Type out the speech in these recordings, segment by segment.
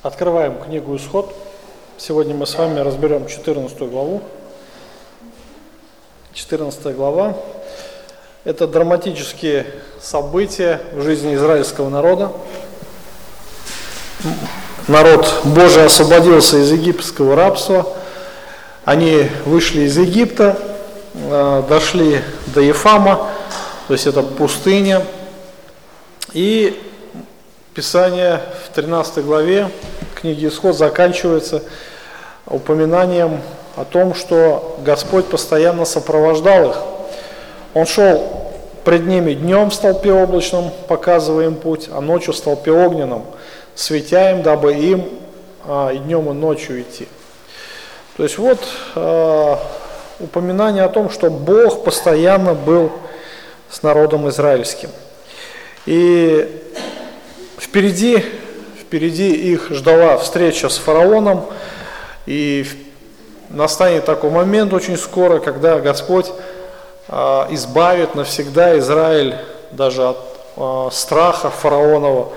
Открываем книгу «Исход». Сегодня мы с вами разберем 14 главу. 14 глава – это драматические события в жизни израильского народа. Народ Божий освободился из египетского рабства. Они вышли из Египта, э, дошли до Ефама, то есть это пустыня. И Писание в 13 главе книги Исход заканчивается упоминанием о том, что Господь постоянно сопровождал их. Он шел пред ними днем в столпе облачном, показывая им путь, а ночью в столпе огненном, светя им, дабы им а, и днем, и ночью идти. То есть вот а, упоминание о том, что Бог постоянно был с народом израильским. И Впереди, впереди их ждала встреча с фараоном, и настанет такой момент очень скоро, когда Господь а, избавит навсегда Израиль даже от а, страха фараонова,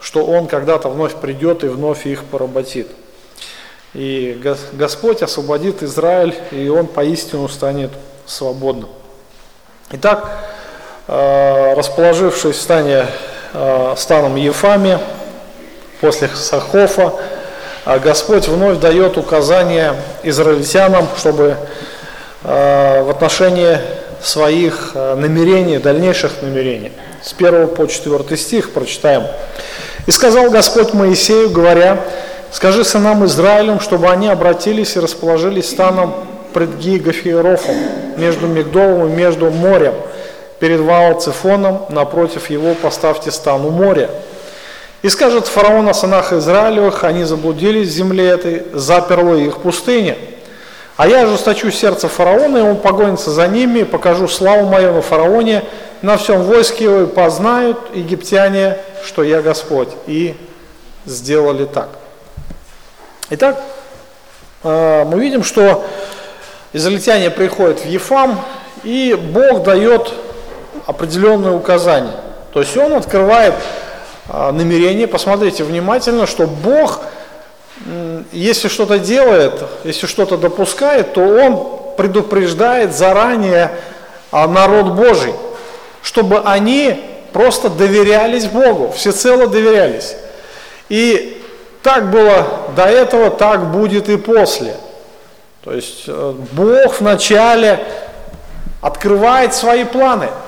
что он когда-то вновь придет и вновь их поработит. И Господь освободит Израиль, и он поистину станет свободным. Итак, а, расположившись в стане станом Ефами, после Сахофа, а Господь вновь дает указания израильтянам, чтобы э, в отношении своих э, намерений, дальнейших намерений. С 1 по 4 стих прочитаем. «И сказал Господь Моисею, говоря, скажи сынам Израилем, чтобы они обратились и расположились станом пред Гигафиерофом, между Мигдолом и между морем, перед Ваал-Цифоном, напротив его поставьте стан у моря. И скажет фараон о сынах Израилевых, они заблудились в земле этой, заперла их пустыня. А я ожесточу сердце фараона, и он погонится за ними, и покажу славу мою на фараоне, на всем войске его, и познают египтяне, что я Господь. И сделали так. Итак, э, мы видим, что израильтяне приходят в Ефам, и Бог дает определенные указания. То есть он открывает а, намерение, посмотрите внимательно, что Бог, если что-то делает, если что-то допускает, то он предупреждает заранее а, народ Божий, чтобы они просто доверялись Богу, всецело доверялись. И так было до этого, так будет и после. То есть э, Бог вначале открывает свои планы –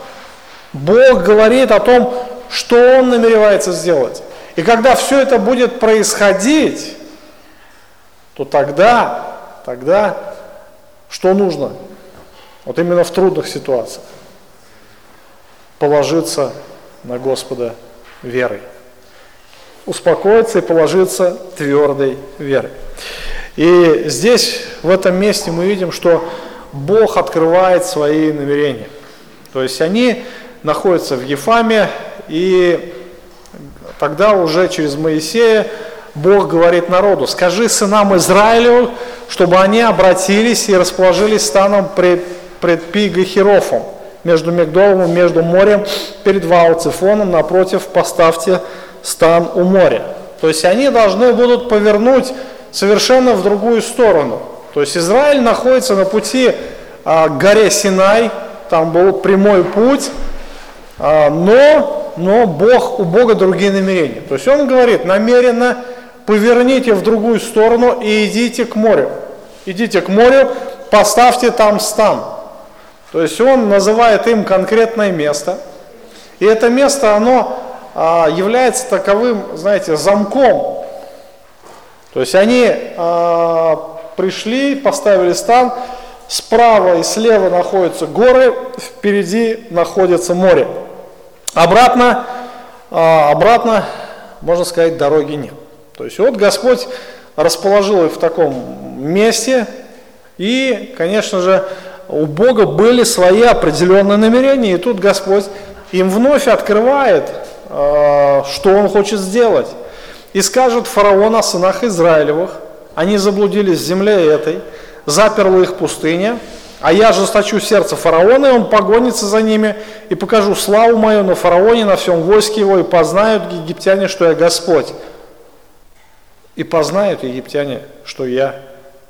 Бог говорит о том, что Он намеревается сделать. И когда все это будет происходить, то тогда, тогда что нужно? Вот именно в трудных ситуациях. Положиться на Господа верой. Успокоиться и положиться твердой верой. И здесь, в этом месте мы видим, что Бог открывает свои намерения. То есть они находится в Ефаме, и тогда уже через Моисея Бог говорит народу, скажи сынам Израилю, чтобы они обратились и расположились станом пред, пред Пигахерофом, между Мегдолом и между морем, перед Ваалцифоном, напротив поставьте стан у моря. То есть они должны будут повернуть совершенно в другую сторону. То есть Израиль находится на пути а, к горе Синай, там был прямой путь, но, но Бог, у Бога другие намерения. То есть Он говорит, намеренно поверните в другую сторону и идите к морю. Идите к морю, поставьте там стан. То есть Он называет им конкретное место. И это место, оно а, является таковым, знаете, замком. То есть они а, пришли, поставили стан, справа и слева находятся горы, впереди находится море. Обратно, а, обратно, можно сказать, дороги нет. То есть вот Господь расположил их в таком месте, и, конечно же, у Бога были свои определенные намерения, и тут Господь им вновь открывает, а, что Он хочет сделать. И скажет фараон о сынах Израилевых, они заблудились в земле этой, заперла их пустыня, а я жесточу сердце фараона, и он погонится за ними, и покажу славу мою на фараоне, на всем войске его, и познают египтяне, что я Господь. И познают египтяне, что я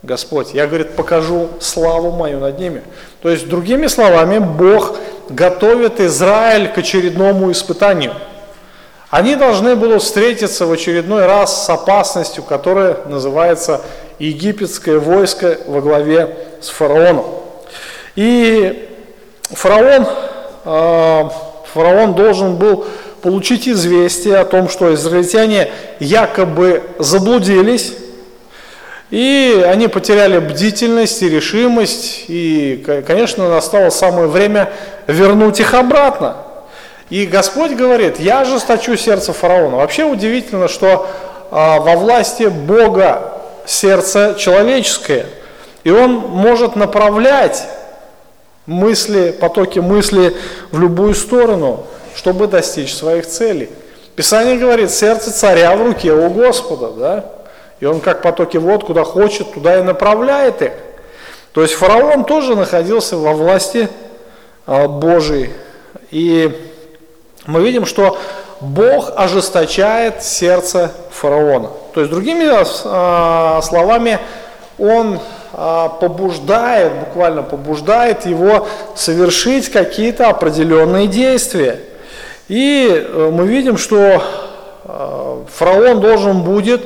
Господь. Я, говорит, покажу славу мою над ними. То есть, другими словами, Бог готовит Израиль к очередному испытанию. Они должны будут встретиться в очередной раз с опасностью, которая называется египетское войско во главе с фараоном. И фараон, а, фараон должен был получить известие о том, что израильтяне якобы заблудились, и они потеряли бдительность и решимость, и, конечно, настало самое время вернуть их обратно. И Господь говорит, я ожесточу сердце фараона. Вообще удивительно, что а, во власти Бога сердце человеческое, и он может направлять мысли, потоки мысли в любую сторону, чтобы достичь своих целей. Писание говорит, сердце царя в руке у Господа, да? И он как потоки вод, куда хочет, туда и направляет их. То есть фараон тоже находился во власти а, Божией. И мы видим, что Бог ожесточает сердце фараона. То есть, другими а, словами, он побуждает, буквально побуждает его совершить какие-то определенные действия. И э, мы видим, что а, фараон должен будет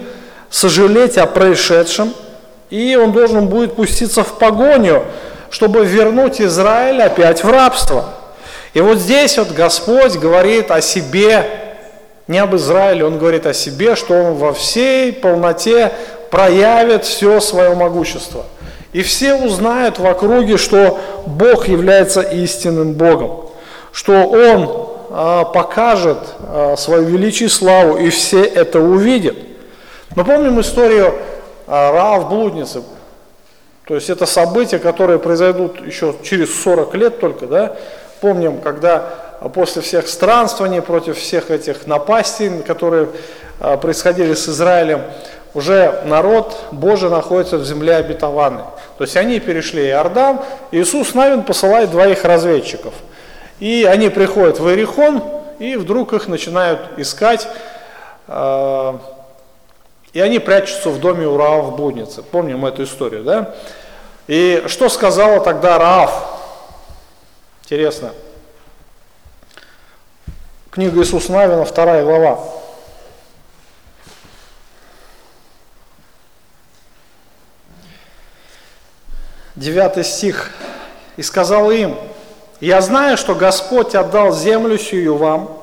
сожалеть о происшедшем, и он должен будет пуститься в погоню, чтобы вернуть Израиль опять в рабство. И вот здесь вот Господь говорит о себе, не об Израиле, Он говорит о себе, что Он во всей полноте проявит все свое могущество – и все узнают в округе, что Бог является истинным Богом, что Он а, покажет а, свою величие и славу, и все это увидят. Мы помним историю а, Раав блудницы. То есть это события, которые произойдут еще через 40 лет только, да? Помним, когда после всех странствований, против всех этих напастей, которые происходили с Израилем, уже народ Божий находится в земле обетованной. То есть они перешли Иордан, Иисус Навин посылает двоих разведчиков. И они приходят в Иерихон, и вдруг их начинают искать, э, и они прячутся в доме у Раава в блуднице. Помним эту историю, да? И что сказала тогда Раав? Интересно. Книга Иисуса Навина, вторая глава. Девятый стих. «И сказал им, я знаю, что Господь отдал землю сию вам,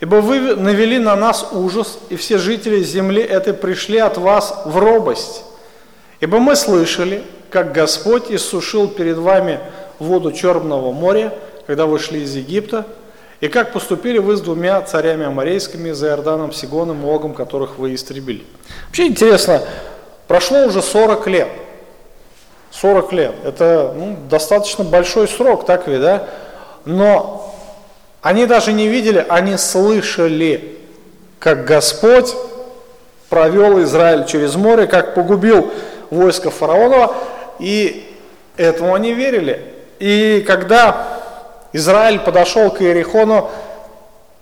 ибо вы навели на нас ужас, и все жители земли этой пришли от вас в робость. Ибо мы слышали, как Господь иссушил перед вами воду Черного моря, когда вы шли из Египта, и как поступили вы с двумя царями аморейскими, за Иорданом, Сигоном и Огом, которых вы истребили. Вообще интересно, прошло уже 40 лет – 40 лет. Это ну, достаточно большой срок, так ведь, да? Но они даже не видели, они слышали, как Господь провел Израиль через море, как погубил войско фараонова, и этому они верили. И когда Израиль подошел к Иерихону,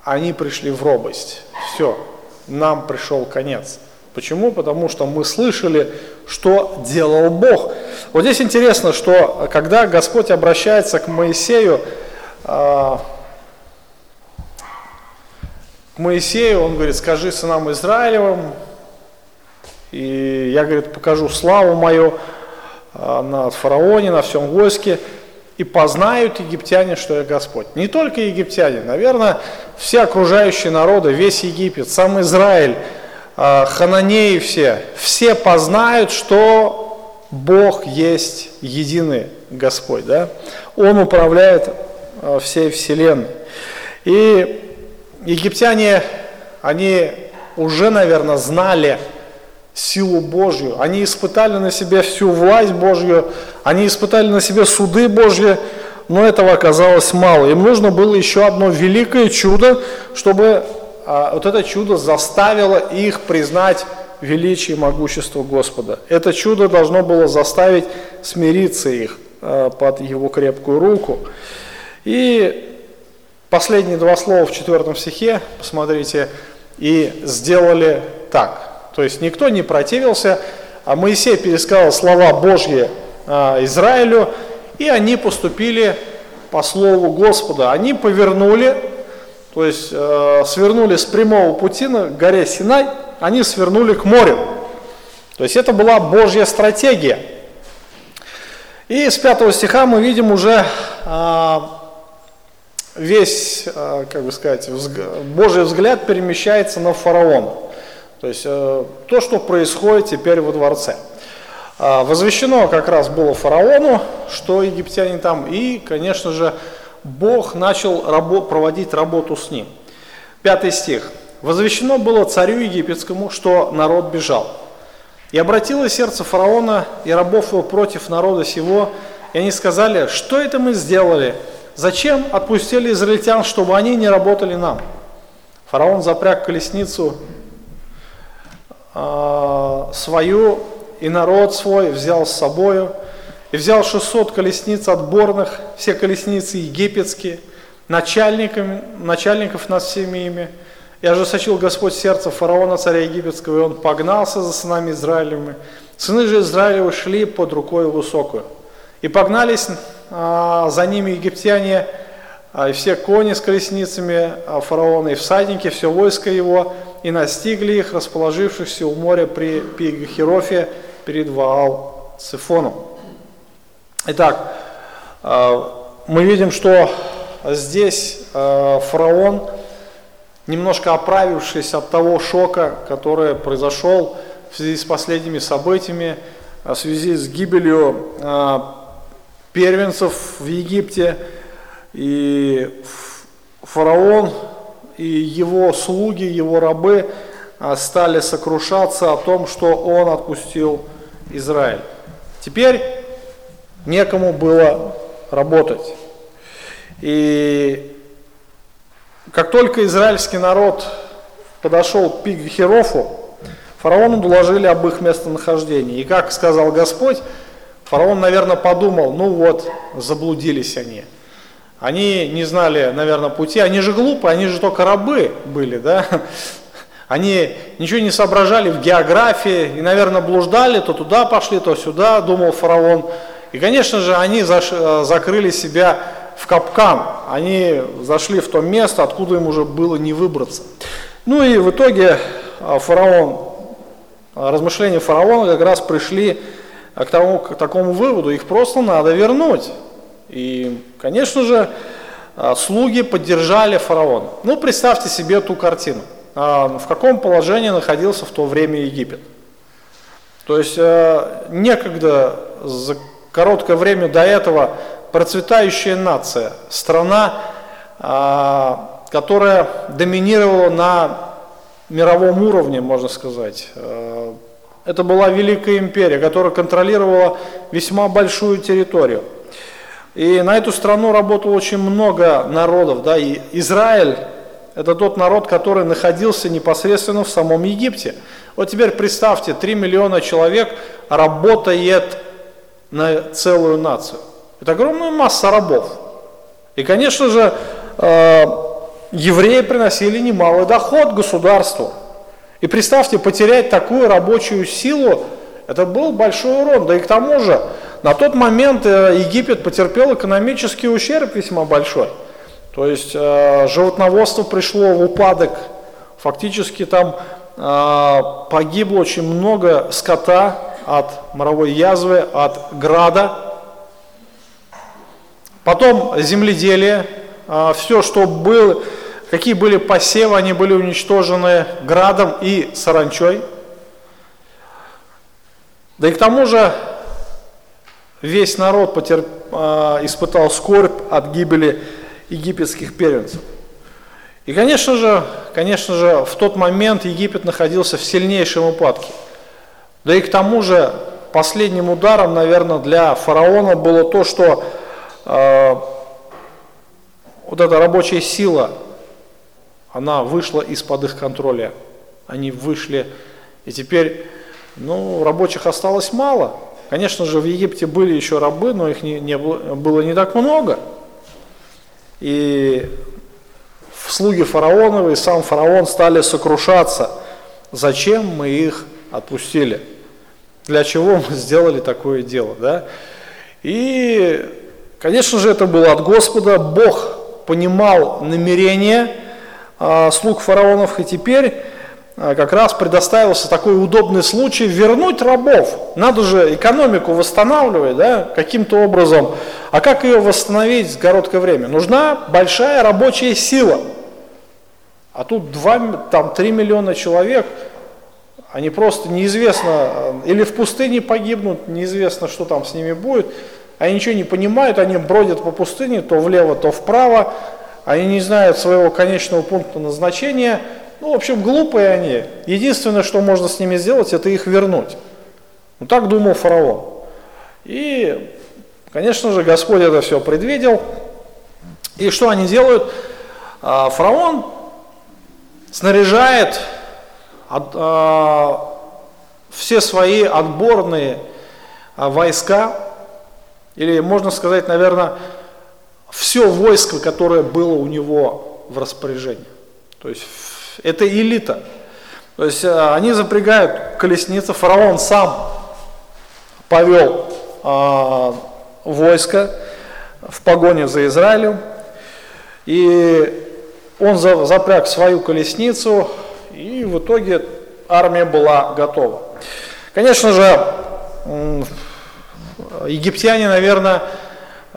они пришли в робость. Все, нам пришел конец. Почему? Потому что мы слышали, что делал Бог. Вот здесь интересно, что когда Господь обращается к Моисею, а, к Моисею, он говорит, скажи сынам Израилевым, и я, говорит, покажу славу мою а, на фараоне, на всем войске, и познают египтяне, что я Господь. Не только египтяне, наверное, все окружающие народы, весь Египет, сам Израиль – хананеи все, все познают, что Бог есть единый Господь. Да? Он управляет а, всей вселенной. И египтяне, они уже, наверное, знали силу Божью. Они испытали на себе всю власть Божью, они испытали на себе суды Божьи, но этого оказалось мало. Им нужно было еще одно великое чудо, чтобы а, вот это чудо заставило их признать величие и могущество Господа. Это чудо должно было заставить смириться их а, под его крепкую руку. И последние два слова в четвертом стихе, посмотрите, и сделали так. То есть никто не противился, а Моисей пересказал слова Божьи а, Израилю, и они поступили по слову Господа. Они повернули, то есть э, свернули с прямого пути на горе Синай, они свернули к морю. То есть это была Божья стратегия. И с пятого стиха мы видим уже э, весь, э, как бы сказать, Божий взгляд перемещается на фараона. То есть э, то, что происходит теперь во дворце. Э, возвещено как раз было фараону, что египтяне там, и, конечно же, Бог начал рабо- проводить работу с ним. Пятый стих. «Возвещено было царю египетскому, что народ бежал. И обратилось сердце фараона и рабов его против народа сего, и они сказали, что это мы сделали? Зачем отпустили израильтян, чтобы они не работали нам? Фараон запряг колесницу э, свою, и народ свой взял с собою, и взял 600 колесниц отборных, все колесницы египетские, начальниками, начальников над всеми ими, и ожесточил Господь сердце фараона, царя египетского, и он погнался за сынами Израилевыми. Сыны же Израилевы шли под рукой высокую. И погнались а, за ними египтяне, а, и все кони с колесницами а, фараона, и всадники, все войско его, и настигли их, расположившихся у моря при Пигахерофе перед Ваал Цифоном. Итак, а, мы видим, что здесь а, фараон немножко оправившись от того шока, который произошел в связи с последними событиями, в связи с гибелью первенцев в Египте, и фараон и его слуги, его рабы стали сокрушаться о том, что он отпустил Израиль. Теперь некому было работать. И как только израильский народ подошел к Пигхерофу, фараону доложили об их местонахождении. И как сказал Господь, фараон, наверное, подумал, ну вот, заблудились они. Они не знали, наверное, пути, они же глупые, они же только рабы были, да? Они ничего не соображали в географии и, наверное, блуждали, то туда пошли, то сюда, думал фараон. И, конечно же, они закрыли себя в капкан. Они зашли в то место, откуда им уже было не выбраться. Ну и в итоге а, фараон, а, размышления фараона как раз пришли к, тому, к такому выводу, их просто надо вернуть. И, конечно же, слуги поддержали фараона. Ну, представьте себе ту картину. В каком положении находился в то время Египет. То есть некогда короткое время до этого процветающая нация, страна, а, которая доминировала на мировом уровне, можно сказать. А, это была Великая империя, которая контролировала весьма большую территорию. И на эту страну работало очень много народов. Да? И Израиль – это тот народ, который находился непосредственно в самом Египте. Вот теперь представьте, 3 миллиона человек работает на целую нацию. Это огромная масса рабов. И, конечно же, э, евреи приносили немалый доход государству. И представьте, потерять такую рабочую силу, это был большой урон. Да и к тому же, на тот момент э, Египет потерпел экономический ущерб весьма большой. То есть э, животноводство пришло в упадок, фактически там погибло очень много скота от моровой язвы, от града, Потом земледелие, а, все, что было, какие были посевы, они были уничтожены градом и саранчой. Да и к тому же весь народ потерп, а, испытал скорбь от гибели египетских первенцев. И, конечно же, конечно же, в тот момент Египет находился в сильнейшем упадке. Да и к тому же последним ударом, наверное, для фараона было то, что а, вот эта рабочая сила, она вышла из-под их контроля. Они вышли, и теперь, ну, рабочих осталось мало. Конечно же, в Египте были еще рабы, но их не, не было, было не так много. И слуги фараоновы, и сам фараон стали сокрушаться зачем мы их отпустили, для чего мы сделали такое дело. Да? И, конечно же, это было от Господа. Бог понимал намерения а, слуг фараонов, и теперь а, как раз предоставился такой удобный случай вернуть рабов. Надо же экономику восстанавливать да, каким-то образом. А как ее восстановить в короткое время? Нужна большая рабочая сила. А тут 2, там 3 миллиона человек, они просто неизвестно, или в пустыне погибнут, неизвестно, что там с ними будет. Они ничего не понимают, они бродят по пустыне, то влево, то вправо. Они не знают своего конечного пункта назначения – ну, в общем, глупые они. Единственное, что можно с ними сделать, это их вернуть. Ну, так думал фараон. И, конечно же, Господь это все предвидел. И что они делают? А, фараон снаряжает а, все свои отборные а, войска, или можно сказать, наверное, все войско, которое было у него в распоряжении. То есть это элита. То есть э, они запрягают колесницы, фараон сам повел а, войско в погоне за Израилем, и он за, запряг свою колесницу, в итоге армия была готова. Конечно же, египтяне, наверное,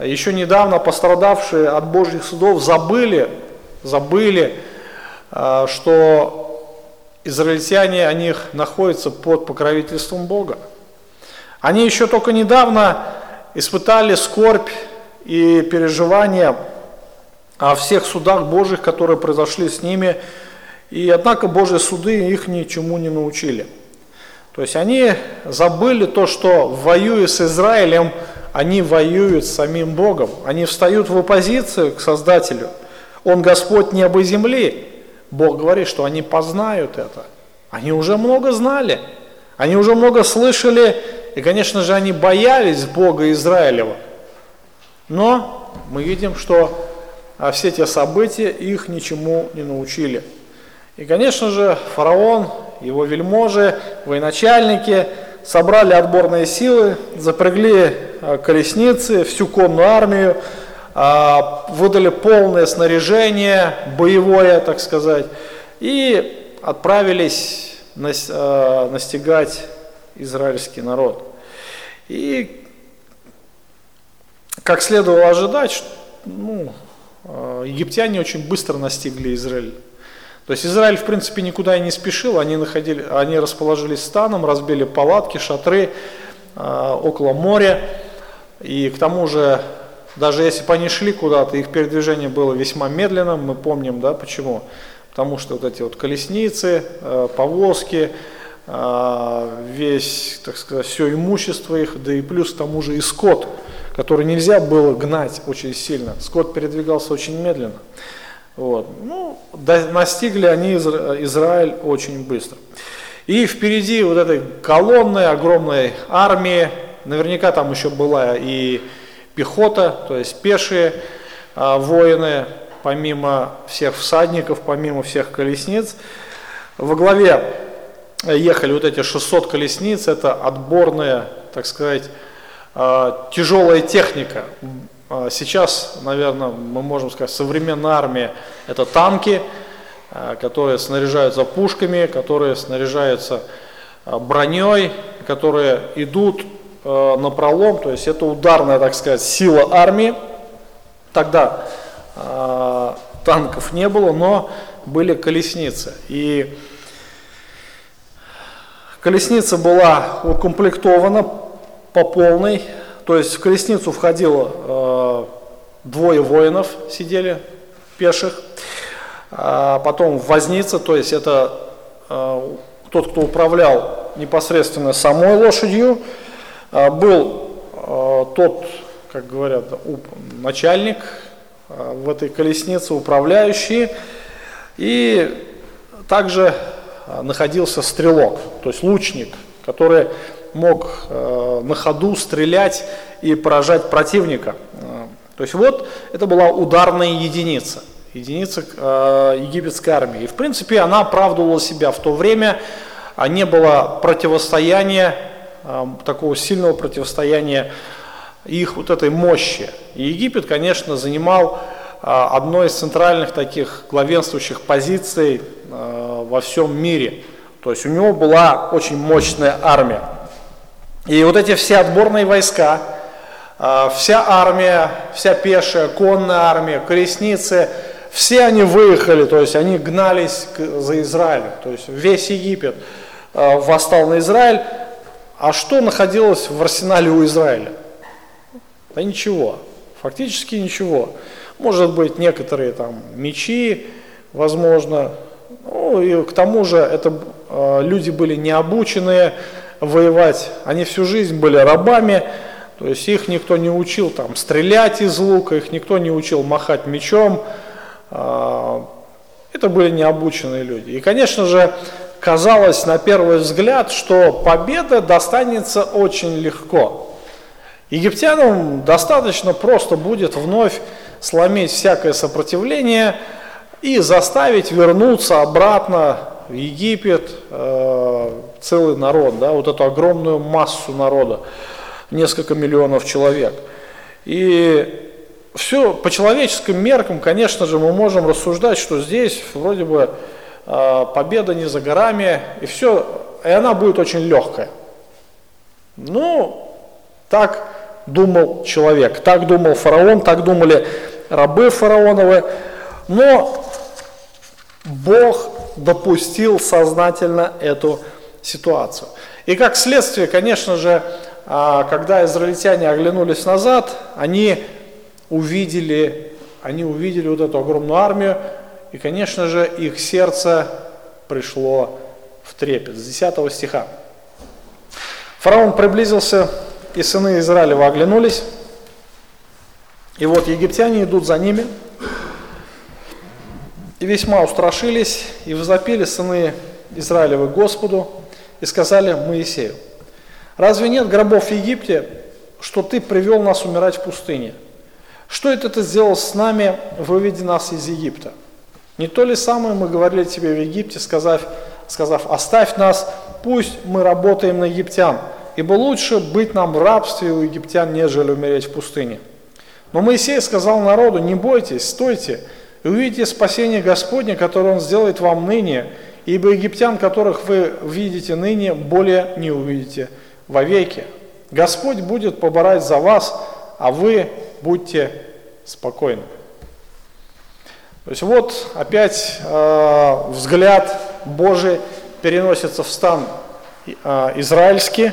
еще недавно пострадавшие от Божьих судов, забыли, забыли а, что израильтяне, они находятся под покровительством Бога. Они еще только недавно испытали скорбь и переживания о всех судах Божьих, которые произошли с ними, и однако Божьи суды их ничему не научили. То есть они забыли то, что воюя с Израилем, они воюют с самим Богом. Они встают в оппозицию к Создателю. Он Господь неба и земли. Бог говорит, что они познают это. Они уже много знали, они уже много слышали, и, конечно же, они боялись Бога Израилева. Но мы видим, что а, все эти события их ничему не научили. И, конечно же, фараон, его вельможи, военачальники собрали отборные силы, запрягли а, колесницы, всю конную армию, а, выдали полное снаряжение, боевое, так сказать, и отправились а, настигать израильский народ. И, как следовало ожидать, ну, египтяне очень быстро настигли Израиль. То есть Израиль, в принципе, никуда и не спешил, они, находили, они расположились станом, разбили палатки, шатры около моря, и к тому же даже если бы они шли куда-то, их передвижение было весьма медленным, мы помним, да, почему? Потому что вот эти вот колесницы, э, повозки, э, весь, так сказать, все имущество их, да и плюс к тому же и скот, который нельзя было гнать очень сильно. Скот передвигался очень медленно. Вот. Ну, настигли они Израиль очень быстро. И впереди вот этой колонны, огромной армии, наверняка там еще была и пехота, то есть пешие а, воины, помимо всех всадников, помимо всех колесниц. Во главе ехали вот эти 600 колесниц, это отборная, так сказать, а, тяжелая техника. А, сейчас, наверное, мы можем сказать, современная армия – это танки, а, которые снаряжаются пушками, которые снаряжаются броней, которые идут на пролом, то есть это ударная, так сказать, сила армии. Тогда танков не было, но были колесницы. И колесница была укомплектована по полной, то есть в колесницу входило э, двое воинов, сидели пеших, а потом возница, то есть это э, тот, кто управлял непосредственно самой лошадью, а, был а, тот, как говорят, начальник а, в этой колеснице, управляющий, и также находился стрелок, то есть лучник, который мог на ходу стрелять и поражать противника. То есть вот это была ударная единица. единица э, египетской армии. И в принципе она оправдывала себя в то время, а не было противостояния, э, такого сильного противостояния их вот этой мощи. И Египет, конечно, занимал э, одной из центральных таких главенствующих позиций э, во всем мире. То есть у него была очень мощная армия. И вот эти все отборные войска, э, вся армия, вся пешая, конная армия, колесницы, все они выехали, то есть они гнались за Израилем. То есть весь Египет восстал на Израиль. А что находилось в арсенале у Израиля? Да ничего, фактически ничего. Может быть, некоторые там мечи, возможно. Ну и к тому же это э, люди были не обученные воевать, они всю жизнь были рабами, то есть их никто не учил там стрелять из лука, их никто не учил махать мечом. Э, это были необученные люди. И, конечно же, казалось на первый взгляд, что победа достанется очень легко. Египтянам достаточно просто будет вновь сломить всякое сопротивление и заставить вернуться обратно в Египет э, целый народ, да, вот эту огромную массу народа, несколько миллионов человек. И все по человеческим меркам, конечно же, мы можем рассуждать, что здесь вроде бы э, победа не за горами, и все, и она будет очень легкая. Ну, так думал человек. Так думал фараон, так думали рабы фараоновы. Но Бог допустил сознательно эту ситуацию. И как следствие, конечно же, а, когда израильтяне оглянулись назад, они увидели, они увидели вот эту огромную армию, и, конечно же, их сердце пришло в трепет. С 10 стиха. Фараон приблизился и сыны Израилева оглянулись, и вот египтяне идут за ними, и весьма устрашились, и возопили сыны Израилевы Господу, и сказали Моисею, разве нет гробов в Египте, что ты привел нас умирать в пустыне? Что это ты сделал с нами, выведи нас из Египта? Не то ли самое мы говорили тебе в Египте, сказав, сказав оставь нас, пусть мы работаем на египтян, ибо лучше быть нам в рабстве у египтян, нежели умереть в пустыне. Но Моисей сказал народу, не бойтесь, стойте, и увидите спасение Господне, которое Он сделает вам ныне, ибо египтян, которых вы видите ныне, более не увидите вовеки. Господь будет поборать за вас, а вы будьте спокойны. То есть вот опять э, взгляд Божий переносится в стан э, израильский,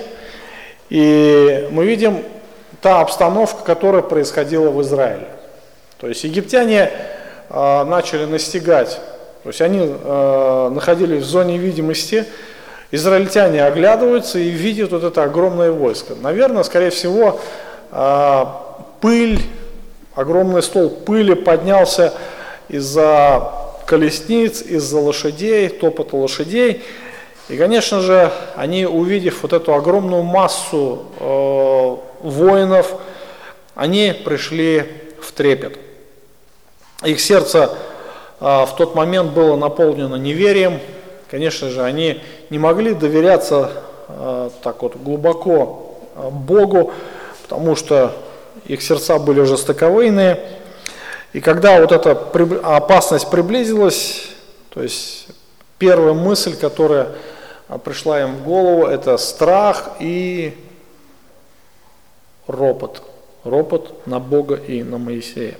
и мы видим та обстановка, которая происходила в Израиле. То есть египтяне э, начали настигать, то есть они э, находились в зоне видимости, израильтяне оглядываются и видят вот это огромное войско. Наверное, скорее всего, э, пыль, огромный стол пыли поднялся из-за колесниц, из-за лошадей, топота лошадей. И, конечно же, они, увидев вот эту огромную массу э, воинов, они пришли в трепет. Их сердце в тот момент было наполнено неверием. Конечно же, они не могли доверяться э, так вот глубоко э, Богу, потому что их сердца были жестоковыйные. И когда вот эта опасность приблизилась, то есть первая мысль, которая а пришла им в голову, это страх и ропот. Ропот на Бога и на Моисея.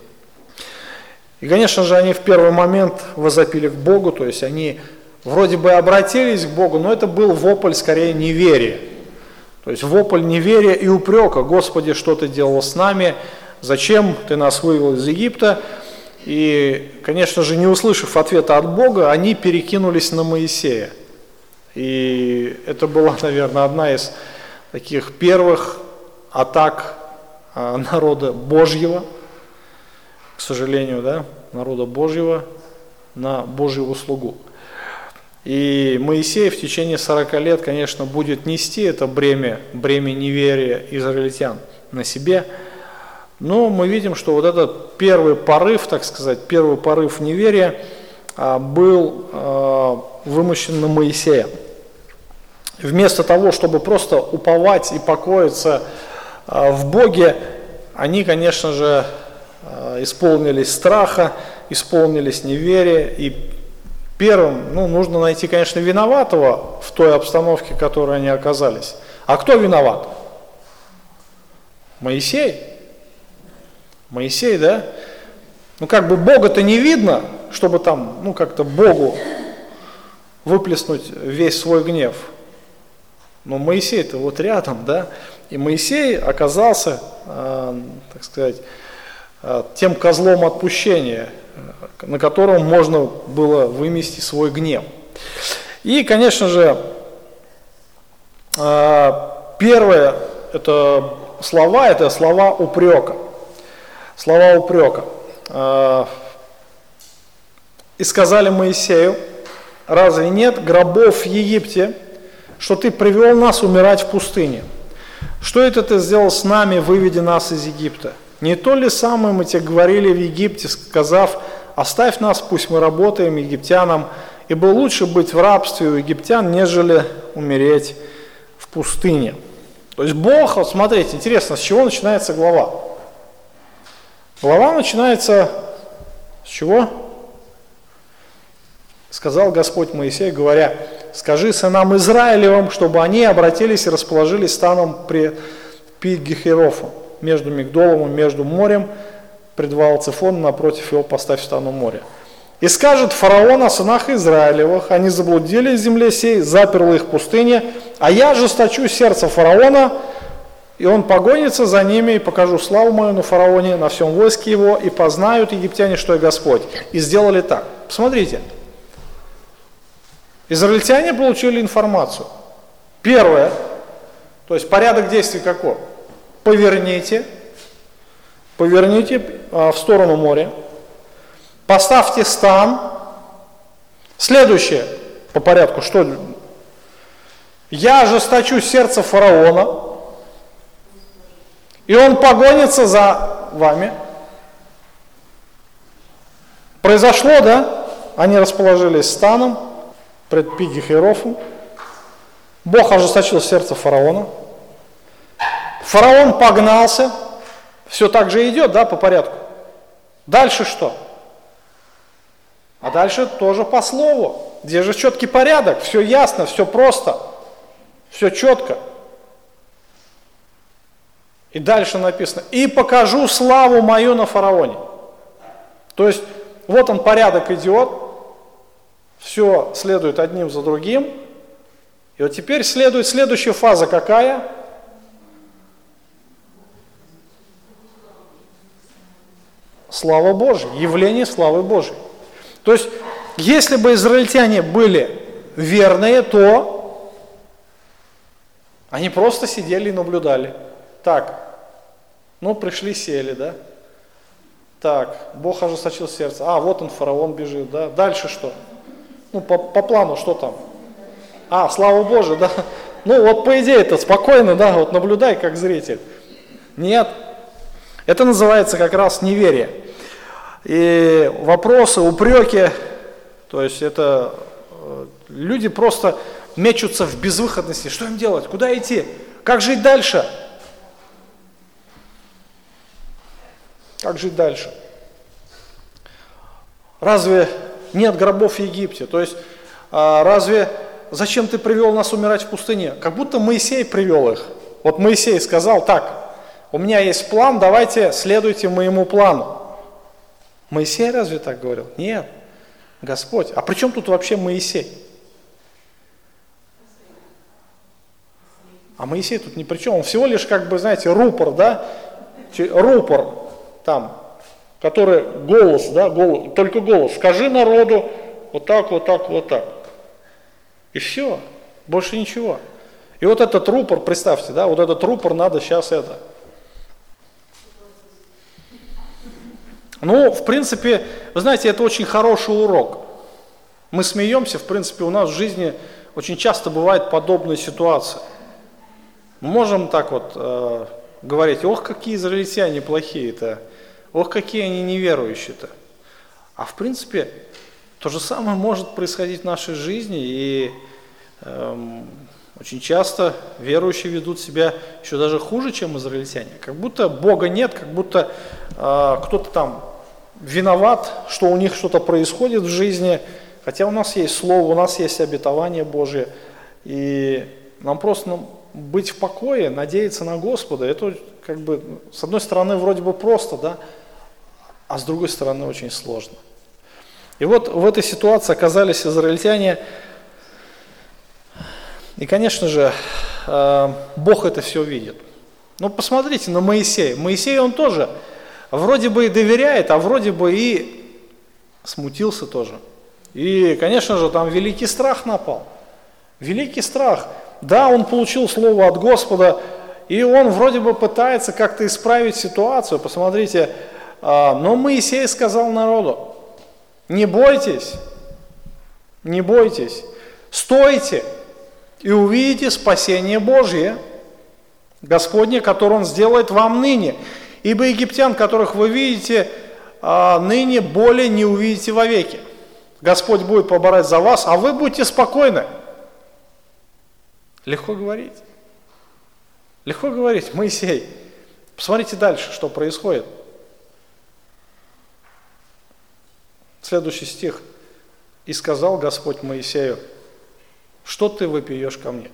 И, конечно же, они в первый момент возопили к Богу, то есть они вроде бы обратились к Богу, но это был вопль скорее неверия. То есть вопль неверия и упрека, Господи, что ты делал с нами, зачем ты нас вывел из Египта. И, конечно же, не услышав ответа от Бога, они перекинулись на Моисея. И это была, наверное, одна из таких первых атак а, народа Божьего, к сожалению, да, народа Божьего на Божью услугу. И Моисей в течение 40 лет, конечно, будет нести это бремя, бремя неверия израильтян на себе, Но мы видим, что вот этот первый порыв, так сказать, первый порыв неверия а, был а, вымощен на Моисея. Вместо того, чтобы просто уповать и покоиться а, в Боге, они, конечно же, исполнились страха, исполнились неверия. И первым, ну, нужно найти, конечно, виноватого в той обстановке, в которой они оказались. А кто виноват? Моисей. Моисей, да? Ну как бы Бога-то не видно, чтобы там, ну как-то Богу выплеснуть весь свой гнев. Но Моисей-то вот рядом, да? И Моисей оказался, э, так сказать, э, тем козлом отпущения, э, на котором можно было вымести свой гнев. И, конечно же, э, первое это слова, это слова упрека слова упрека. «И сказали Моисею, разве нет гробов в Египте, что ты привел нас умирать в пустыне? Что это ты сделал с нами, выведя нас из Египта? Не то ли самое мы тебе говорили в Египте, сказав, оставь нас, пусть мы работаем египтянам, ибо лучше быть в рабстве у египтян, нежели умереть в пустыне. То есть Бог, вот смотрите, интересно, с чего начинается глава? Глава начинается с чего? Сказал Господь Моисей, говоря, скажи сынам Израилевым, чтобы они обратились и расположились станом при Пигехерофу, между Мигдолом и между морем, предвал Цифон, напротив его поставь стану моря. И скажет фараон о сынах Израилевых, они заблудили в земле сей, заперла их в пустыне, а я жесточу сердце фараона, и он погонится за ними, и покажу славу мою на фараоне, на всем войске его, и познают египтяне, что я Господь. И сделали так. Посмотрите. Израильтяне получили информацию. Первое, то есть порядок действий какой? Поверните, поверните а, в сторону моря, поставьте стан. Следующее по порядку, что? Я ожесточу сердце фараона, и он погонится за вами. Произошло, да? Они расположились станом пред Пигихерофом. Бог ожесточил сердце фараона. Фараон погнался. Все так же идет, да, по порядку. Дальше что? А дальше тоже по слову. Где же четкий порядок? Все ясно, все просто, все четко. И дальше написано, и покажу славу мою на фараоне. То есть, вот он порядок идет, все следует одним за другим. И вот теперь следует следующая фаза какая? Слава Божия, явление славы Божией. То есть, если бы израильтяне были верные, то они просто сидели и наблюдали. Так, ну пришли, сели, да? Так, Бог ожесточил сердце. А, вот он, фараон бежит, да? Дальше что? Ну, по, по плану что там? А, слава Божию, да? Ну, вот по идее это спокойно, да, вот наблюдай как зритель. Нет, это называется как раз неверие. И вопросы, упреки, то есть это э, люди просто мечутся в безвыходности. Что им делать? Куда идти? Как жить дальше? Как жить дальше? Разве нет гробов в Египте? То есть, а, разве зачем ты привел нас умирать в пустыне? Как будто Моисей привел их. Вот Моисей сказал, так, у меня есть план, давайте следуйте моему плану. Моисей разве так говорил? Нет. Господь. А при чем тут вообще Моисей? А Моисей тут ни при чем. Он всего лишь, как бы, знаете, рупор, да? Рупор там, который голос, да, голос, только голос, скажи народу вот так, вот так, вот так. И все, больше ничего. И вот этот рупор, представьте, да, вот этот рупор надо сейчас это. Ну, в принципе, вы знаете, это очень хороший урок. Мы смеемся, в принципе, у нас в жизни очень часто бывает подобная ситуация. Мы можем так вот э, говорить, ох, какие израильтяне плохие-то, ох, какие они неверующие-то. А в принципе, то же самое может происходить в нашей жизни, и эм, очень часто верующие ведут себя еще даже хуже, чем израильтяне. Как будто Бога нет, как будто э, кто-то там виноват, что у них что-то происходит в жизни, хотя у нас есть Слово, у нас есть обетование Божие, и нам просто быть в покое, надеяться на Господа, это как бы, с одной стороны, вроде бы просто, да, а с другой стороны, очень сложно. И вот в этой ситуации оказались израильтяне, и, конечно же, э, Бог это все видит. Ну, посмотрите на Моисея. Моисей, он тоже вроде бы и доверяет, а вроде бы и смутился тоже. И, конечно же, там великий страх напал. Великий страх. Да, он получил слово от Господа, и он вроде бы пытается как-то исправить ситуацию. Посмотрите, э, но Моисей сказал народу, не бойтесь, не бойтесь, стойте, и увидите спасение Божье, Господне, которое Он сделает вам ныне. Ибо египтян, которых вы видите, а, ныне более не увидите вовеки. Господь будет поборать за вас, а вы будете спокойны. Легко говорить. Легко говорить, Моисей. Посмотрите дальше, что происходит. Следующий стих. «И сказал Господь Моисею, что ты выпьешь ко мне?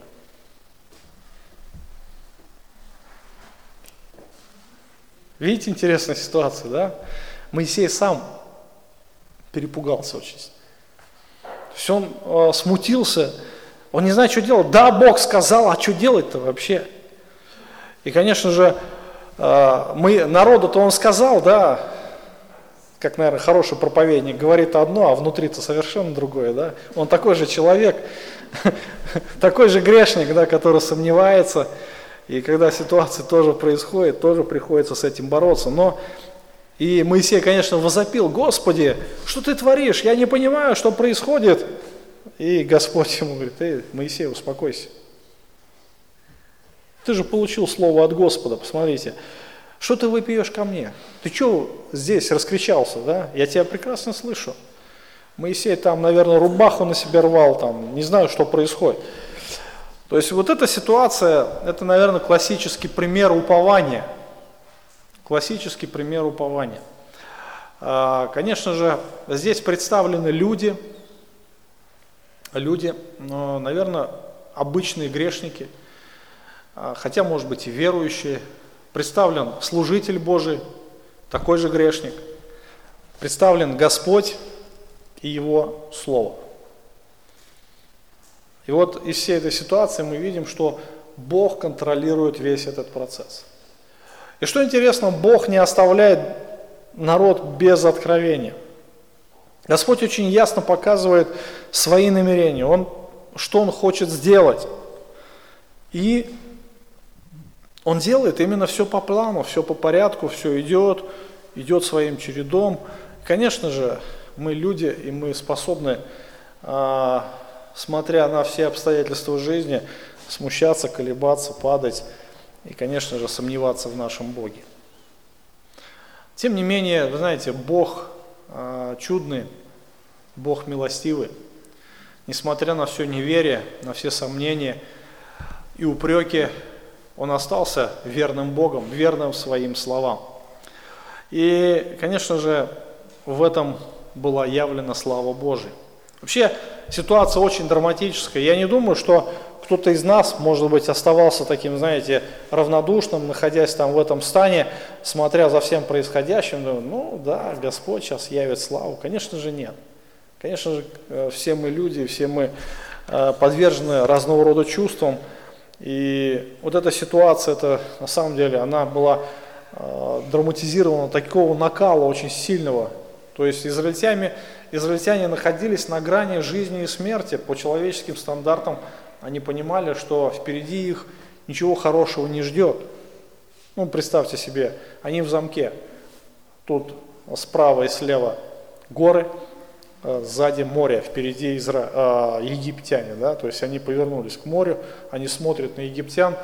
Видите, интересная ситуация, да? Моисей сам перепугался очень. То есть он э, смутился, он не знает, что делать. Да, Бог сказал, а что делать-то вообще? И, конечно же, э, мы, народу-то он сказал, да, как, наверное, хороший проповедник говорит одно, а внутри-то совершенно другое, да? Он такой же человек, такой же грешник, да, который сомневается, и когда ситуация тоже происходит, тоже приходится с этим бороться. Но и Моисей, конечно, возопил, Господи, что ты творишь? Я не понимаю, что происходит. И Господь ему говорит, эй, Моисей, успокойся. Ты же получил слово от Господа, посмотрите. Что ты выпьешь ко мне? Ты что здесь раскричался, да? Я тебя прекрасно слышу. Моисей там, наверное, рубаху на себе рвал, там, не знаю, что происходит. То есть вот эта ситуация, это, наверное, классический пример упования. Классический пример упования. А, конечно же, здесь представлены люди, люди, но, наверное, обычные грешники, а, хотя, может быть, и верующие, представлен служитель Божий, такой же грешник, представлен Господь и Его Слово. И вот из всей этой ситуации мы видим, что Бог контролирует весь этот процесс. И что интересно, Бог не оставляет народ без откровения. Господь очень ясно показывает свои намерения, он, что Он хочет сделать. И он делает именно все по плану, все по порядку, все идет, идет своим чередом. Конечно же, мы люди, и мы способны, а, смотря на все обстоятельства жизни, смущаться, колебаться, падать и, конечно же, сомневаться в нашем Боге. Тем не менее, вы знаете, Бог а, чудный, Бог милостивый. Несмотря на все неверие, на все сомнения и упреки, он остался верным Богом, верным своим словам. И, конечно же, в этом была явлена слава Божия. Вообще ситуация очень драматическая. Я не думаю, что кто-то из нас, может быть, оставался таким, знаете, равнодушным, находясь там в этом стане, смотря за всем происходящим, думаю, ну да, Господь сейчас явит славу. Конечно же нет. Конечно же, э, все мы люди, все мы э, подвержены разного рода чувствам, и вот эта ситуация, это на самом деле, она была э, драматизирована такого накала очень сильного. То есть израильтяне, израильтяне находились на грани жизни и смерти по человеческим стандартам. Они понимали, что впереди их ничего хорошего не ждет. Ну, представьте себе, они в замке. Тут справа и слева горы, Э, сзади море, впереди изра... э, египтяне, да, то есть они повернулись к морю, они смотрят на египтян,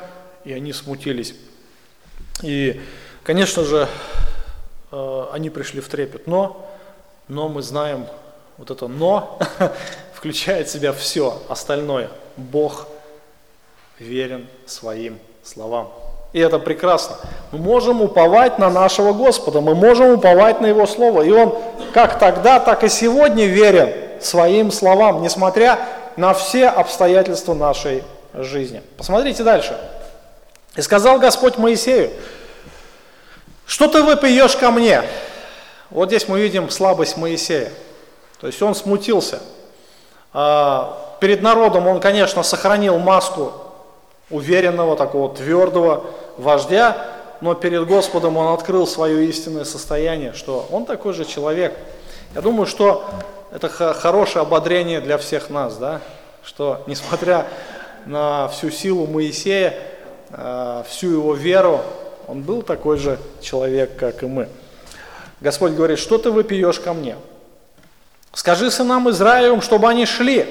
и они смутились. И, конечно же, э, они пришли в трепет. Но, но мы знаем, вот это «но» включает в себя все остальное. Бог верен своим словам. И это прекрасно. Мы можем уповать на нашего Господа, мы можем уповать на Его Слово. И Он как тогда, так и сегодня верен своим словам, несмотря на все обстоятельства нашей жизни. Посмотрите дальше. «И сказал Господь Моисею, что ты выпьешь ко мне?» Вот здесь мы видим слабость Моисея. То есть он смутился. А, перед народом он, конечно, сохранил маску уверенного, такого твердого вождя, но перед Господом он открыл свое истинное состояние, что он такой же человек. Я думаю, что это хорошее ободрение для всех нас, да? что несмотря на всю силу Моисея, э, всю его веру, он был такой же человек, как и мы. Господь говорит, что ты выпьешь ко мне? Скажи сынам Израилевым, чтобы они шли,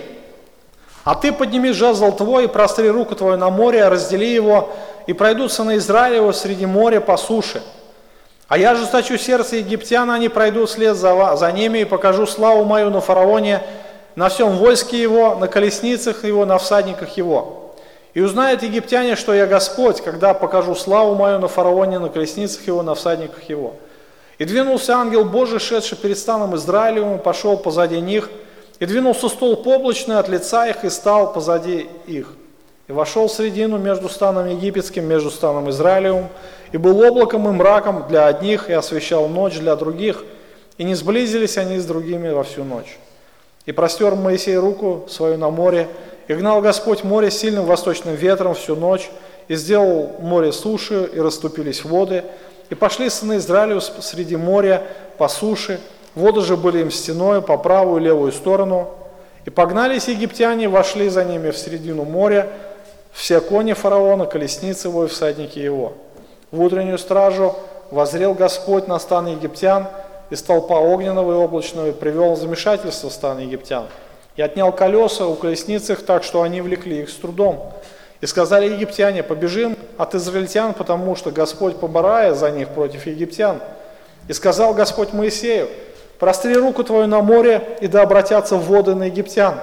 а ты подними жезл твой и простри руку твою на море, раздели его, и пройдут сыны Израилева среди моря по суше. А я жесточу сердце египтян, они пройдут вслед за, за ними, и покажу славу мою на фараоне, на всем войске его, на колесницах его, на всадниках его. И узнают египтяне, что я Господь, когда покажу славу мою на фараоне, на колесницах его, на всадниках его. И двинулся ангел Божий, шедший перед станом Израилевым, пошел позади них – и двинулся столб облачный от лица их и стал позади их. И вошел в середину между станом египетским, между станом Израилевым, и был облаком и мраком для одних, и освещал ночь для других, и не сблизились они с другими во всю ночь. И простер Моисей руку свою на море, и гнал Господь море сильным восточным ветром всю ночь, и сделал море суши, и расступились воды, и пошли сыны Израилю среди моря по суше, Воды же были им стеной по правую и левую сторону. И погнались египтяне, вошли за ними в середину моря, все кони фараона, колесницы его и всадники его. В утреннюю стражу возрел Господь на стан египтян, из столпа огненного и облачного и привел в замешательство стан египтян. И отнял колеса у колесниц их так, что они влекли их с трудом. И сказали египтяне, побежим от израильтян, потому что Господь поборая за них против египтян. И сказал Господь Моисею, Простри руку твою на море, и да обратятся воды на египтян,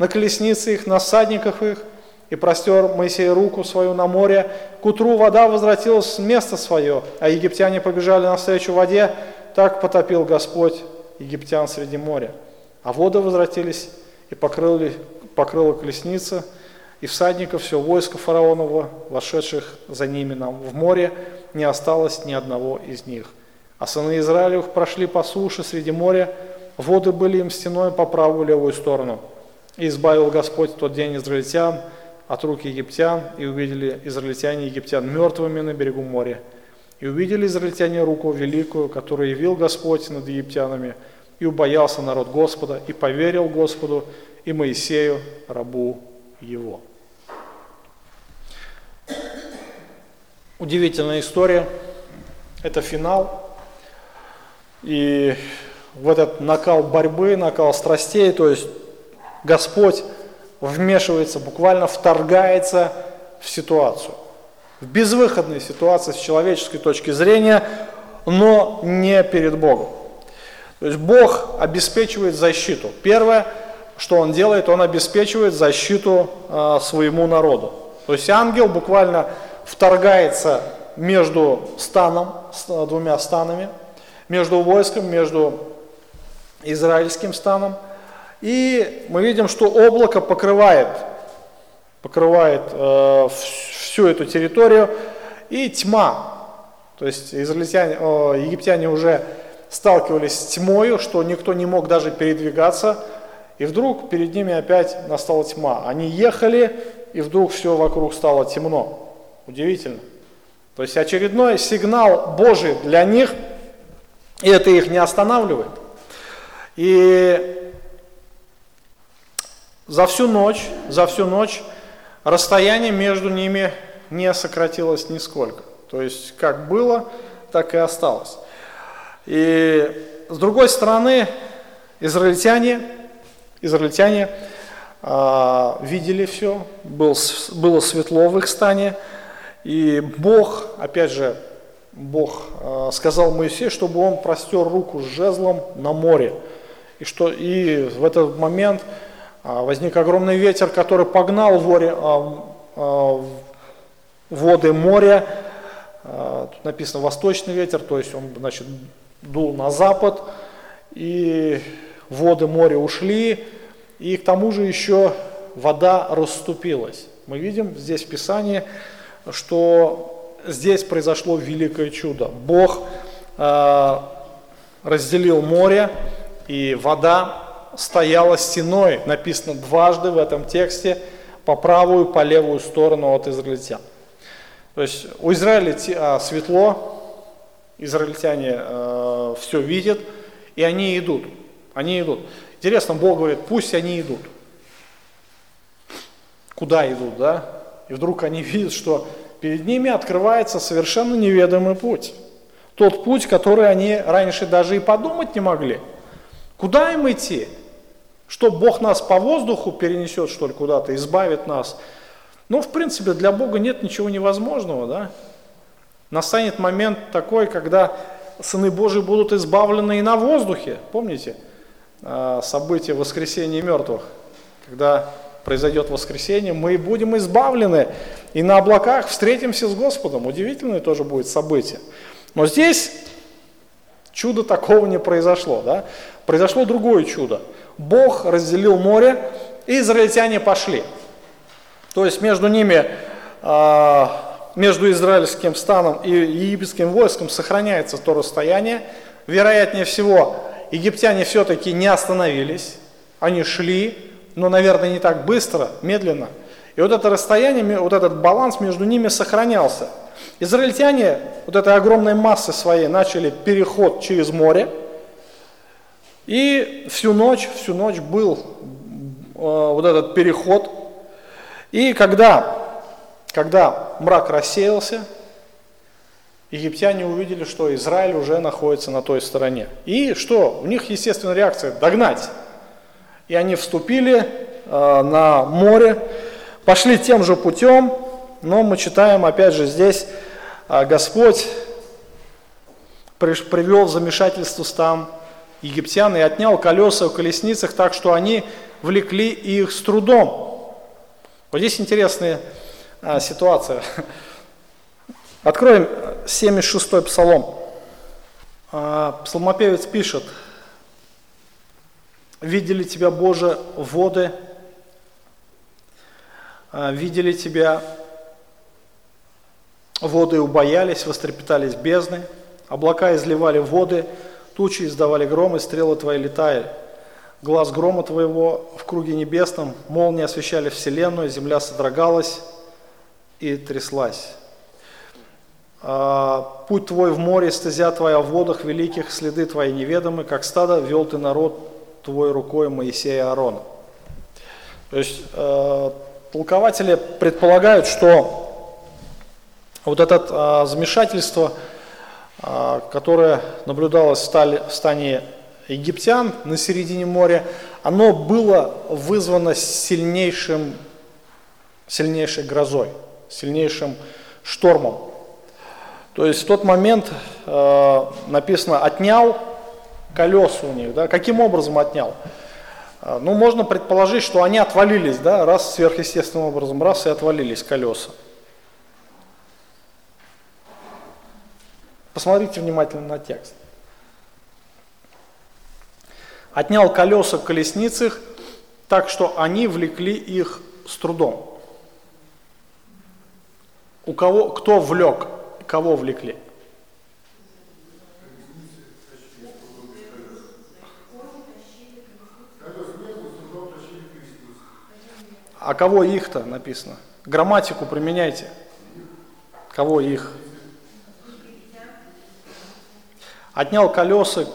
на колесницы их, на всадниках их. И простер Моисей руку свою на море. К утру вода возвратилась в место свое, а египтяне побежали навстречу воде. Так потопил Господь египтян среди моря. А воды возвратились, и покрыли, покрыла колесница, и всадников все войско фараонова, вошедших за ними в море, не осталось ни одного из них. А сыны Израилев прошли по суше среди моря, воды были им стеной по правую левую сторону. И избавил Господь в тот день израильтян от рук египтян, и увидели израильтяне египтян мертвыми на берегу моря. И увидели израильтяне руку великую, которую явил Господь над египтянами, и убоялся народ Господа, и поверил Господу, и Моисею, рабу его. Удивительная история. Это финал и в этот накал борьбы, накал страстей, то есть Господь вмешивается, буквально вторгается в ситуацию. В безвыходной ситуации с человеческой точки зрения, но не перед Богом. То есть Бог обеспечивает защиту. Первое, что Он делает, Он обеспечивает защиту э, своему народу. То есть ангел буквально вторгается между станом, с двумя станами – между войском, между израильским станом. И мы видим, что облако покрывает, покрывает э, всю эту территорию, и тьма. То есть израильтяне, э, египтяне уже сталкивались с тьмою, что никто не мог даже передвигаться, и вдруг перед ними опять настала тьма. Они ехали, и вдруг все вокруг стало темно. Удивительно. То есть очередной сигнал Божий для них – и это их не останавливает. И за всю ночь, за всю ночь расстояние между ними не сократилось нисколько. То есть как было, так и осталось. И с другой стороны, израильтяне, израильтяне видели все, был, было светло в их стане, и Бог, опять же, Бог э, сказал Моисею, чтобы он простер руку с жезлом на море. И, что, и в этот момент э, возник огромный ветер, который погнал воре, воды моря. Тут написано восточный ветер, то есть он значит, дул на запад, и воды моря ушли, и к тому же еще вода расступилась. Мы видим здесь в Писании, что здесь произошло великое чудо. Бог э, разделил море, и вода стояла стеной, написано дважды в этом тексте, по правую, по левую сторону от израильтян. То есть у Израиля а, светло, израильтяне э, все видят, и они идут. Они идут. Интересно, Бог говорит, пусть они идут. Куда идут, да? И вдруг они видят, что перед ними открывается совершенно неведомый путь. Тот путь, который они раньше даже и подумать не могли. Куда им идти? Что Бог нас по воздуху перенесет, что ли, куда-то, избавит нас? Ну, в принципе, для Бога нет ничего невозможного, да? Настанет момент такой, когда сыны Божии будут избавлены и на воздухе. Помните событие воскресения мертвых? Когда произойдет воскресение, мы будем избавлены и на облаках встретимся с Господом. Удивительное тоже будет событие. Но здесь чудо такого не произошло. Да? Произошло другое чудо. Бог разделил море, и израильтяне пошли. То есть между ними а, между израильским станом и египетским войском сохраняется то расстояние. Вероятнее всего, египтяне все-таки не остановились, они шли, но, наверное, не так быстро, медленно. И вот это расстояние, вот этот баланс между ними сохранялся. Израильтяне вот этой огромной массы своей начали переход через море, и всю ночь, всю ночь был э, вот этот переход. И когда когда мрак рассеялся, египтяне увидели, что Израиль уже находится на той стороне. И что? У них, естественно, реакция – догнать. И они вступили э, на море, пошли тем же путем, но мы читаем, опять же, здесь э, Господь привел в замешательство стан египтян и отнял колеса у колесницах так, что они влекли их с трудом. Вот здесь интересные а, ситуация. Откроем 76-й псалом. А, псалмопевец пишет, «Видели тебя, Боже, воды, а, видели тебя, воды убоялись, вострепетались бездны, облака изливали воды, тучи издавали гром, и стрелы твои летали. Глаз грома твоего в круге небесном, молнии освещали вселенную, земля содрогалась, и тряслась. А, Путь твой в море, стезя твоя в водах великих, следы твои неведомы, как стадо вел ты народ твой рукой Моисея Аарона. То есть э, толкователи предполагают, что вот это э, замешательство, э, которое наблюдалось в, стали, в стане египтян на середине моря, оно было вызвано сильнейшим, сильнейшей грозой сильнейшим штормом. То есть в тот момент э, написано «отнял колеса у них». Да? Каким образом отнял? Э, ну, можно предположить, что они отвалились, да, раз сверхъестественным образом, раз и отвалились колеса. Посмотрите внимательно на текст. Отнял колеса в колесницах, так что они влекли их с трудом. У кого, кто влек, кого влекли? А кого их-то написано? Грамматику применяйте. Кого их? Отнял колеса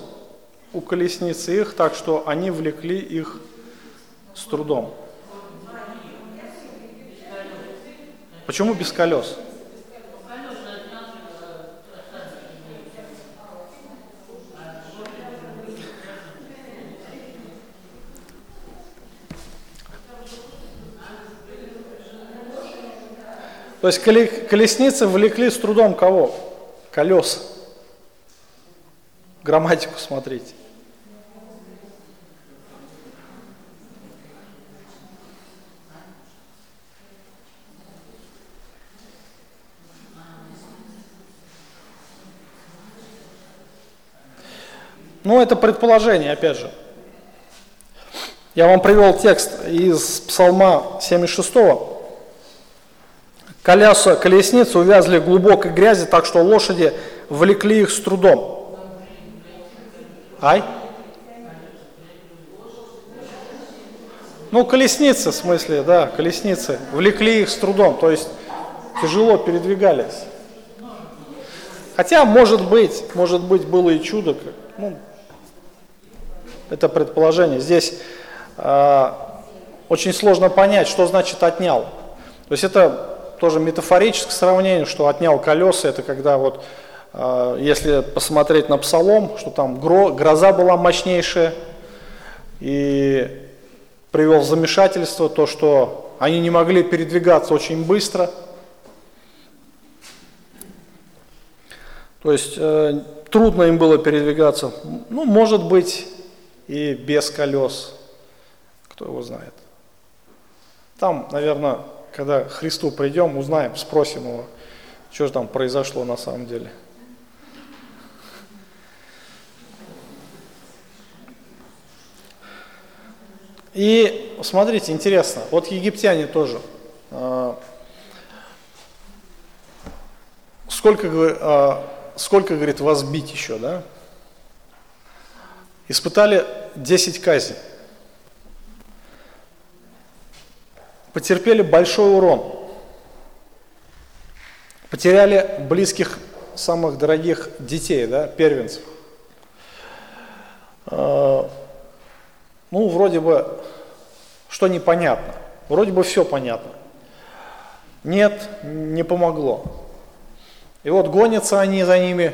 у колесницы их, так что они влекли их с трудом. Почему без колес? То есть колесницы влекли с трудом кого? колеса. Грамматику смотрите. Ну, это предположение, опять же. Я вам привел текст из Псалма 76. Колеса, колесницы увязли в глубокой грязи, так что лошади влекли их с трудом. Ай? Ну, колесницы, в смысле, да, колесницы. Влекли их с трудом, то есть тяжело передвигались. Хотя, может быть, может быть, было и чудо. Ну, это предположение. Здесь э, очень сложно понять, что значит отнял. То есть это тоже метафорическое сравнение, что отнял колеса, это когда вот, э, если посмотреть на Псалом, что там гро, гроза была мощнейшая, и привел в замешательство то, что они не могли передвигаться очень быстро. То есть э, трудно им было передвигаться. Ну, может быть, и без колес. Кто его знает. Там, наверное, когда к Христу придем, узнаем, спросим его, что же там произошло на самом деле. И смотрите, интересно, вот египтяне тоже. А, сколько, а, сколько, говорит, вас бить еще, да? Испытали 10 казней. Потерпели большой урон. Потеряли близких, самых дорогих детей, да, первенцев. А, ну, вроде бы, что непонятно. Вроде бы все понятно. Нет, не помогло. И вот гонятся они за ними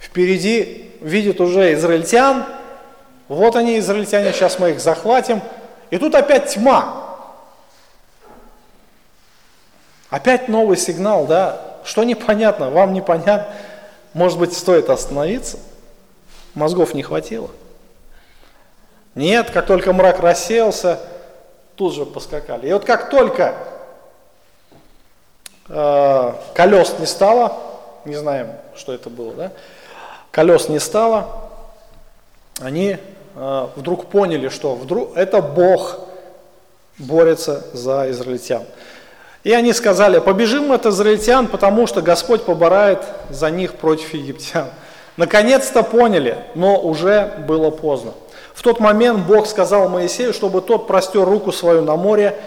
впереди, видят уже израильтян, вот они, израильтяне, сейчас мы их захватим. И тут опять тьма. Опять новый сигнал, да? Что непонятно, вам непонятно. Может быть, стоит остановиться? Мозгов не хватило. Нет, как только мрак рассеялся, тут же поскакали. И вот как только э, колес не стало, не знаем, что это было, да? Колес не стало, они э, вдруг поняли, что вдруг это Бог борется за израильтян. И они сказали, побежим от израильтян, потому что Господь поборает за них против египтян. Наконец-то поняли, но уже было поздно. В тот момент Бог сказал Моисею, чтобы тот простер руку свою на море,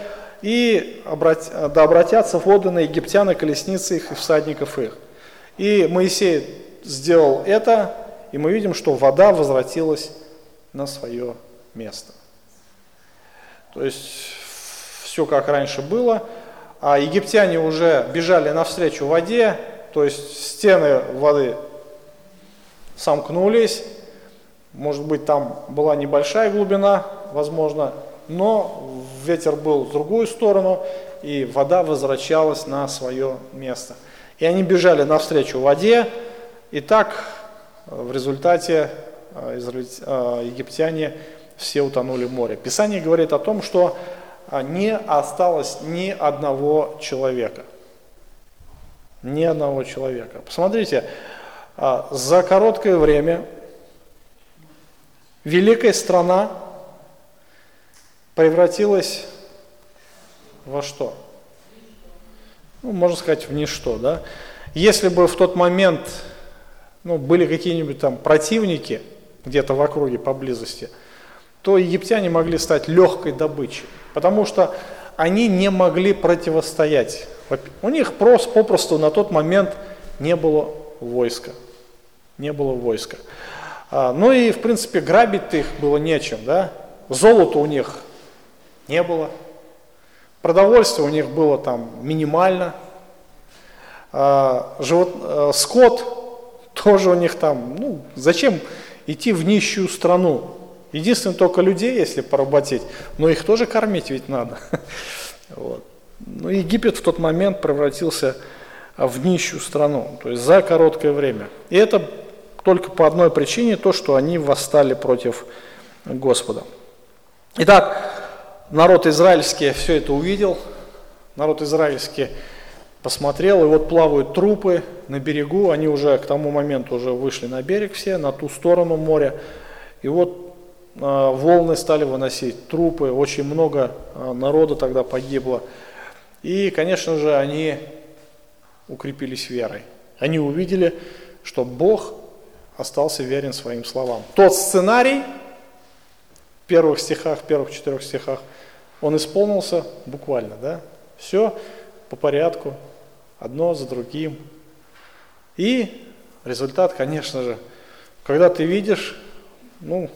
и обрат... да обратятся воды на египтян и колесницы их и всадников их. И Моисей сделал это, и мы видим, что вода возвратилась на свое место. То есть все как раньше было, а египтяне уже бежали навстречу воде, то есть стены воды сомкнулись, может быть там была небольшая глубина, возможно, но ветер был в другую сторону, и вода возвращалась на свое место. И они бежали навстречу воде, и так в результате э, э, египтяне все утонули в море. Писание говорит о том, что э, не осталось ни одного человека. Ни одного человека. Посмотрите, за короткое время великая страна превратилась во что? Ну, можно сказать, в ничто. Да? Если бы в тот момент ну, были какие-нибудь там противники где-то в округе поблизости, то египтяне могли стать легкой добычей, потому что они не могли противостоять. У них просто, попросту на тот момент не было войска. Не было войска. А, ну и, в принципе, грабить их было нечем, да? Золота у них не было. Продовольствие у них было там минимально. А, живот, а, скот тоже у них там, ну, зачем идти в нищую страну? Единственное, только людей, если поработить, но их тоже кормить ведь надо. Вот. Ну, Египет в тот момент превратился в нищую страну, то есть за короткое время. И это только по одной причине, то, что они восстали против Господа. Итак, народ израильский все это увидел, народ израильский посмотрел, и вот плавают трупы на берегу, они уже к тому моменту уже вышли на берег все, на ту сторону моря, и вот волны стали выносить трупы, очень много э, народа тогда погибло, и, конечно же, они укрепились верой. Они увидели, что Бог остался верен своим словам. Тот сценарий в первых стихах, в первых четырех стихах, он исполнился буквально, да? Все по порядку, одно за другим. И результат, конечно же, когда ты видишь, ну,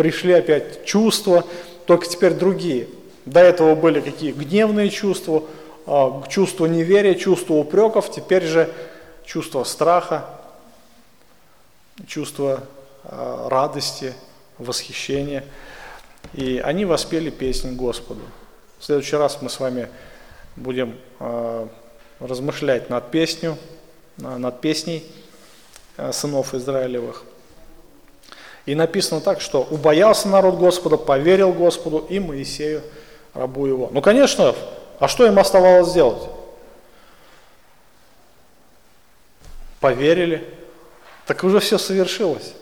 пришли опять чувства, только теперь другие. До этого были какие гневные чувства, а, чувство неверия, чувство упреков, теперь же чувство страха, чувство а, радости, восхищения. И они воспели песнь Господу. В следующий раз мы с вами будем а, размышлять над песню, над песней сынов Израилевых. И написано так, что убоялся народ Господа, поверил Господу и Моисею, рабу его. Ну, конечно, а что им оставалось сделать? Поверили. Так уже все совершилось.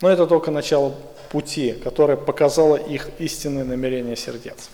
Но это только начало пути, которое показало их истинные намерения сердец.